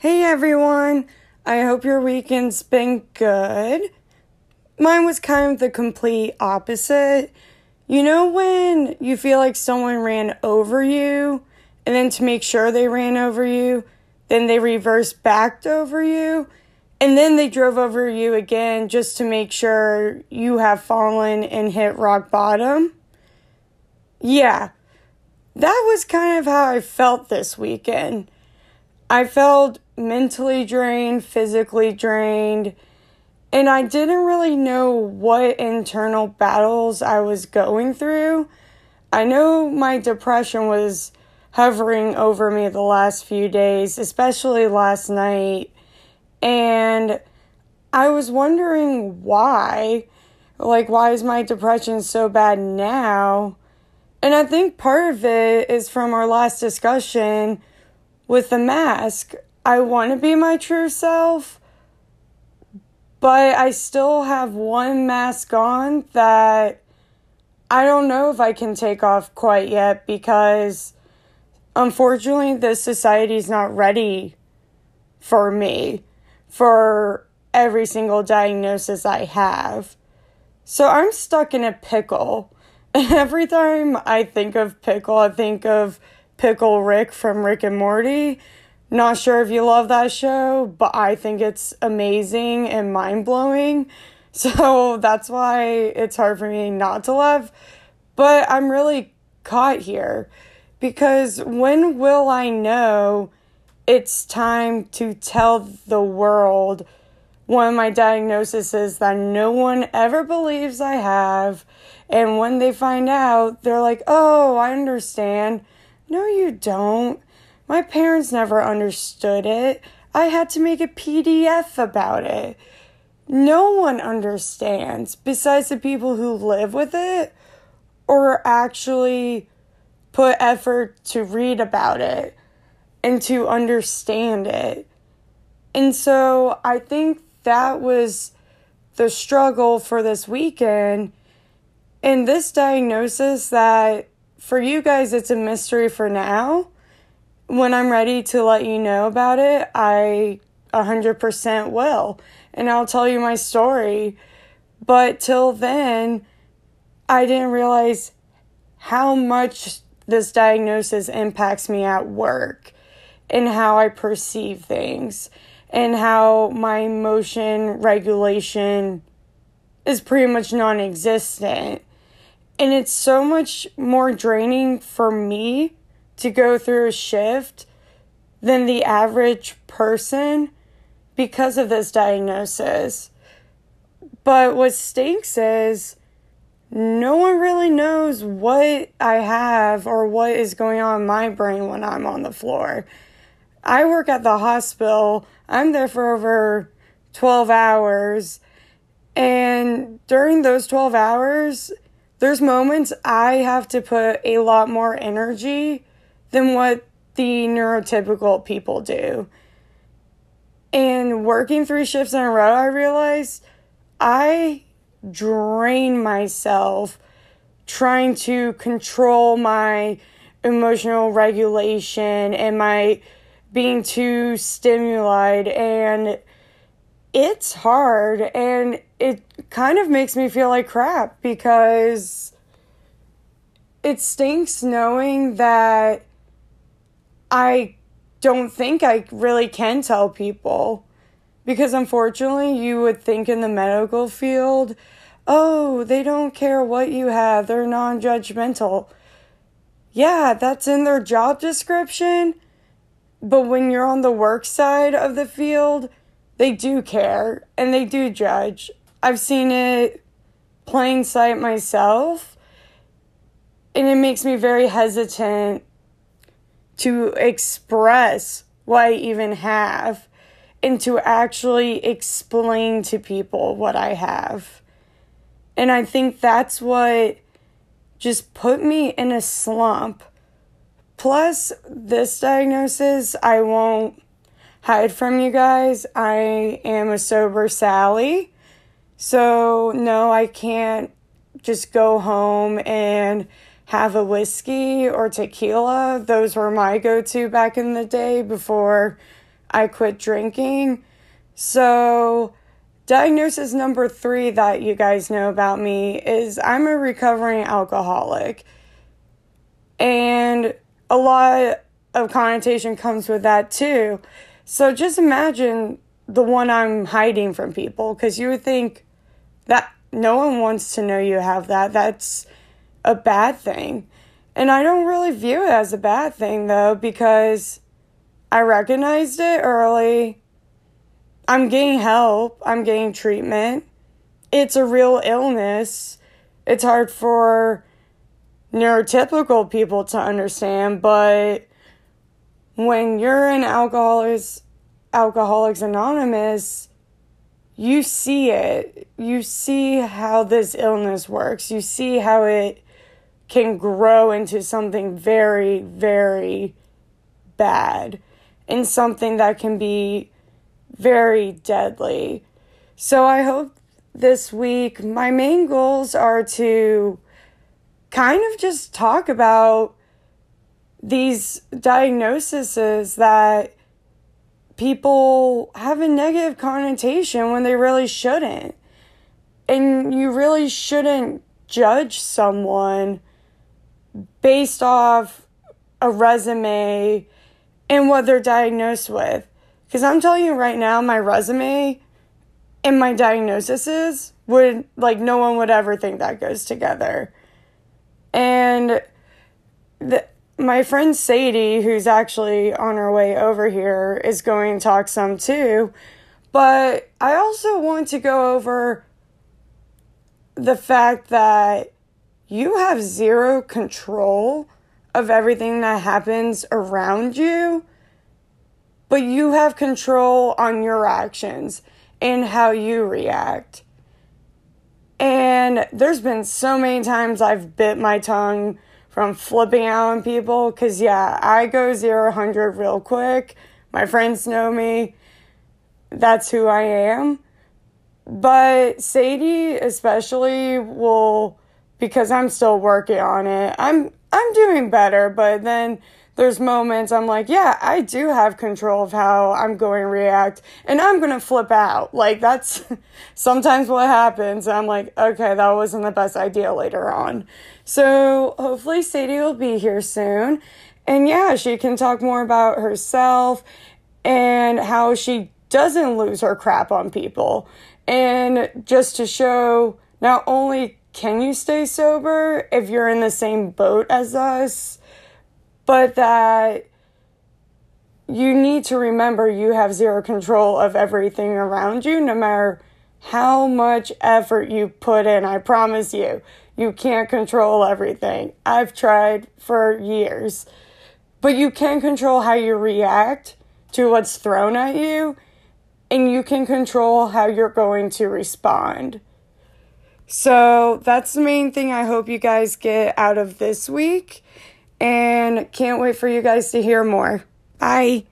Hey everyone, I hope your weekend's been good. Mine was kind of the complete opposite. You know, when you feel like someone ran over you, and then to make sure they ran over you, then they reversed backed over you, and then they drove over you again just to make sure you have fallen and hit rock bottom? Yeah, that was kind of how I felt this weekend. I felt mentally drained, physically drained, and I didn't really know what internal battles I was going through. I know my depression was hovering over me the last few days, especially last night, and I was wondering why. Like, why is my depression so bad now? And I think part of it is from our last discussion with the mask. I want to be my true self, but I still have one mask on that I don't know if I can take off quite yet because unfortunately, the society is not ready for me for every single diagnosis I have. So I'm stuck in a pickle. Every time I think of pickle, I think of Pickle Rick from Rick and Morty. Not sure if you love that show, but I think it's amazing and mind blowing. So that's why it's hard for me not to love. But I'm really caught here because when will I know it's time to tell the world one of my diagnoses that no one ever believes I have? And when they find out, they're like, oh, I understand. No, you don't. My parents never understood it. I had to make a PDF about it. No one understands besides the people who live with it or actually put effort to read about it and to understand it. And so I think that was the struggle for this weekend. And this diagnosis that for you guys it's a mystery for now when I'm ready to let you know about it, I 100% will. And I'll tell you my story. But till then, I didn't realize how much this diagnosis impacts me at work and how I perceive things and how my emotion regulation is pretty much non existent. And it's so much more draining for me to go through a shift than the average person because of this diagnosis. But what stinks is no one really knows what I have or what is going on in my brain when I'm on the floor. I work at the hospital, I'm there for over 12 hours. And during those 12 hours, there's moments I have to put a lot more energy than what the neurotypical people do. And working three shifts in a row, I realized I drain myself trying to control my emotional regulation and my being too stimulated and it's hard and it kind of makes me feel like crap because it stinks knowing that I don't think I really can tell people because unfortunately you would think in the medical field, oh, they don't care what you have, they're non judgmental. Yeah, that's in their job description, but when you're on the work side of the field, they do care and they do judge. I've seen it plain sight myself, and it makes me very hesitant to express what I even have and to actually explain to people what I have. And I think that's what just put me in a slump. Plus, this diagnosis, I won't hide from you guys. I am a sober Sally. So, no, I can't just go home and have a whiskey or tequila. Those were my go to back in the day before I quit drinking. So, diagnosis number three that you guys know about me is I'm a recovering alcoholic. And a lot of connotation comes with that too. So, just imagine the one I'm hiding from people because you would think that no one wants to know you have that. That's a bad thing. And I don't really view it as a bad thing though because I recognized it early. I'm getting help, I'm getting treatment. It's a real illness. It's hard for neurotypical people to understand, but when you're in Alcoholics Alcoholics Anonymous, you see it. You see how this illness works. You see how it can grow into something very, very bad and something that can be very deadly. So I hope this week my main goals are to kind of just talk about these diagnoses that people have a negative connotation when they really shouldn't. And you really shouldn't judge someone based off a resume and what they're diagnosed with. Because I'm telling you right now, my resume and my diagnosis is would like no one would ever think that goes together. And the, my friend Sadie, who's actually on her way over here, is going to talk some too. But I also want to go over the fact that you have zero control of everything that happens around you, but you have control on your actions and how you react. And there's been so many times I've bit my tongue from flipping out on people because, yeah, I go zero 100 real quick. My friends know me. That's who I am. But Sadie, especially, will because I'm still working on it. I'm I'm doing better, but then there's moments I'm like, yeah, I do have control of how I'm going to react and I'm going to flip out. Like that's sometimes what happens. I'm like, okay, that wasn't the best idea later on. So hopefully Sadie will be here soon. And yeah, she can talk more about herself and how she doesn't lose her crap on people. And just to show not only can you stay sober if you're in the same boat as us? But that you need to remember you have zero control of everything around you, no matter how much effort you put in. I promise you, you can't control everything. I've tried for years. But you can control how you react to what's thrown at you, and you can control how you're going to respond. So that's the main thing I hope you guys get out of this week. And can't wait for you guys to hear more. Bye.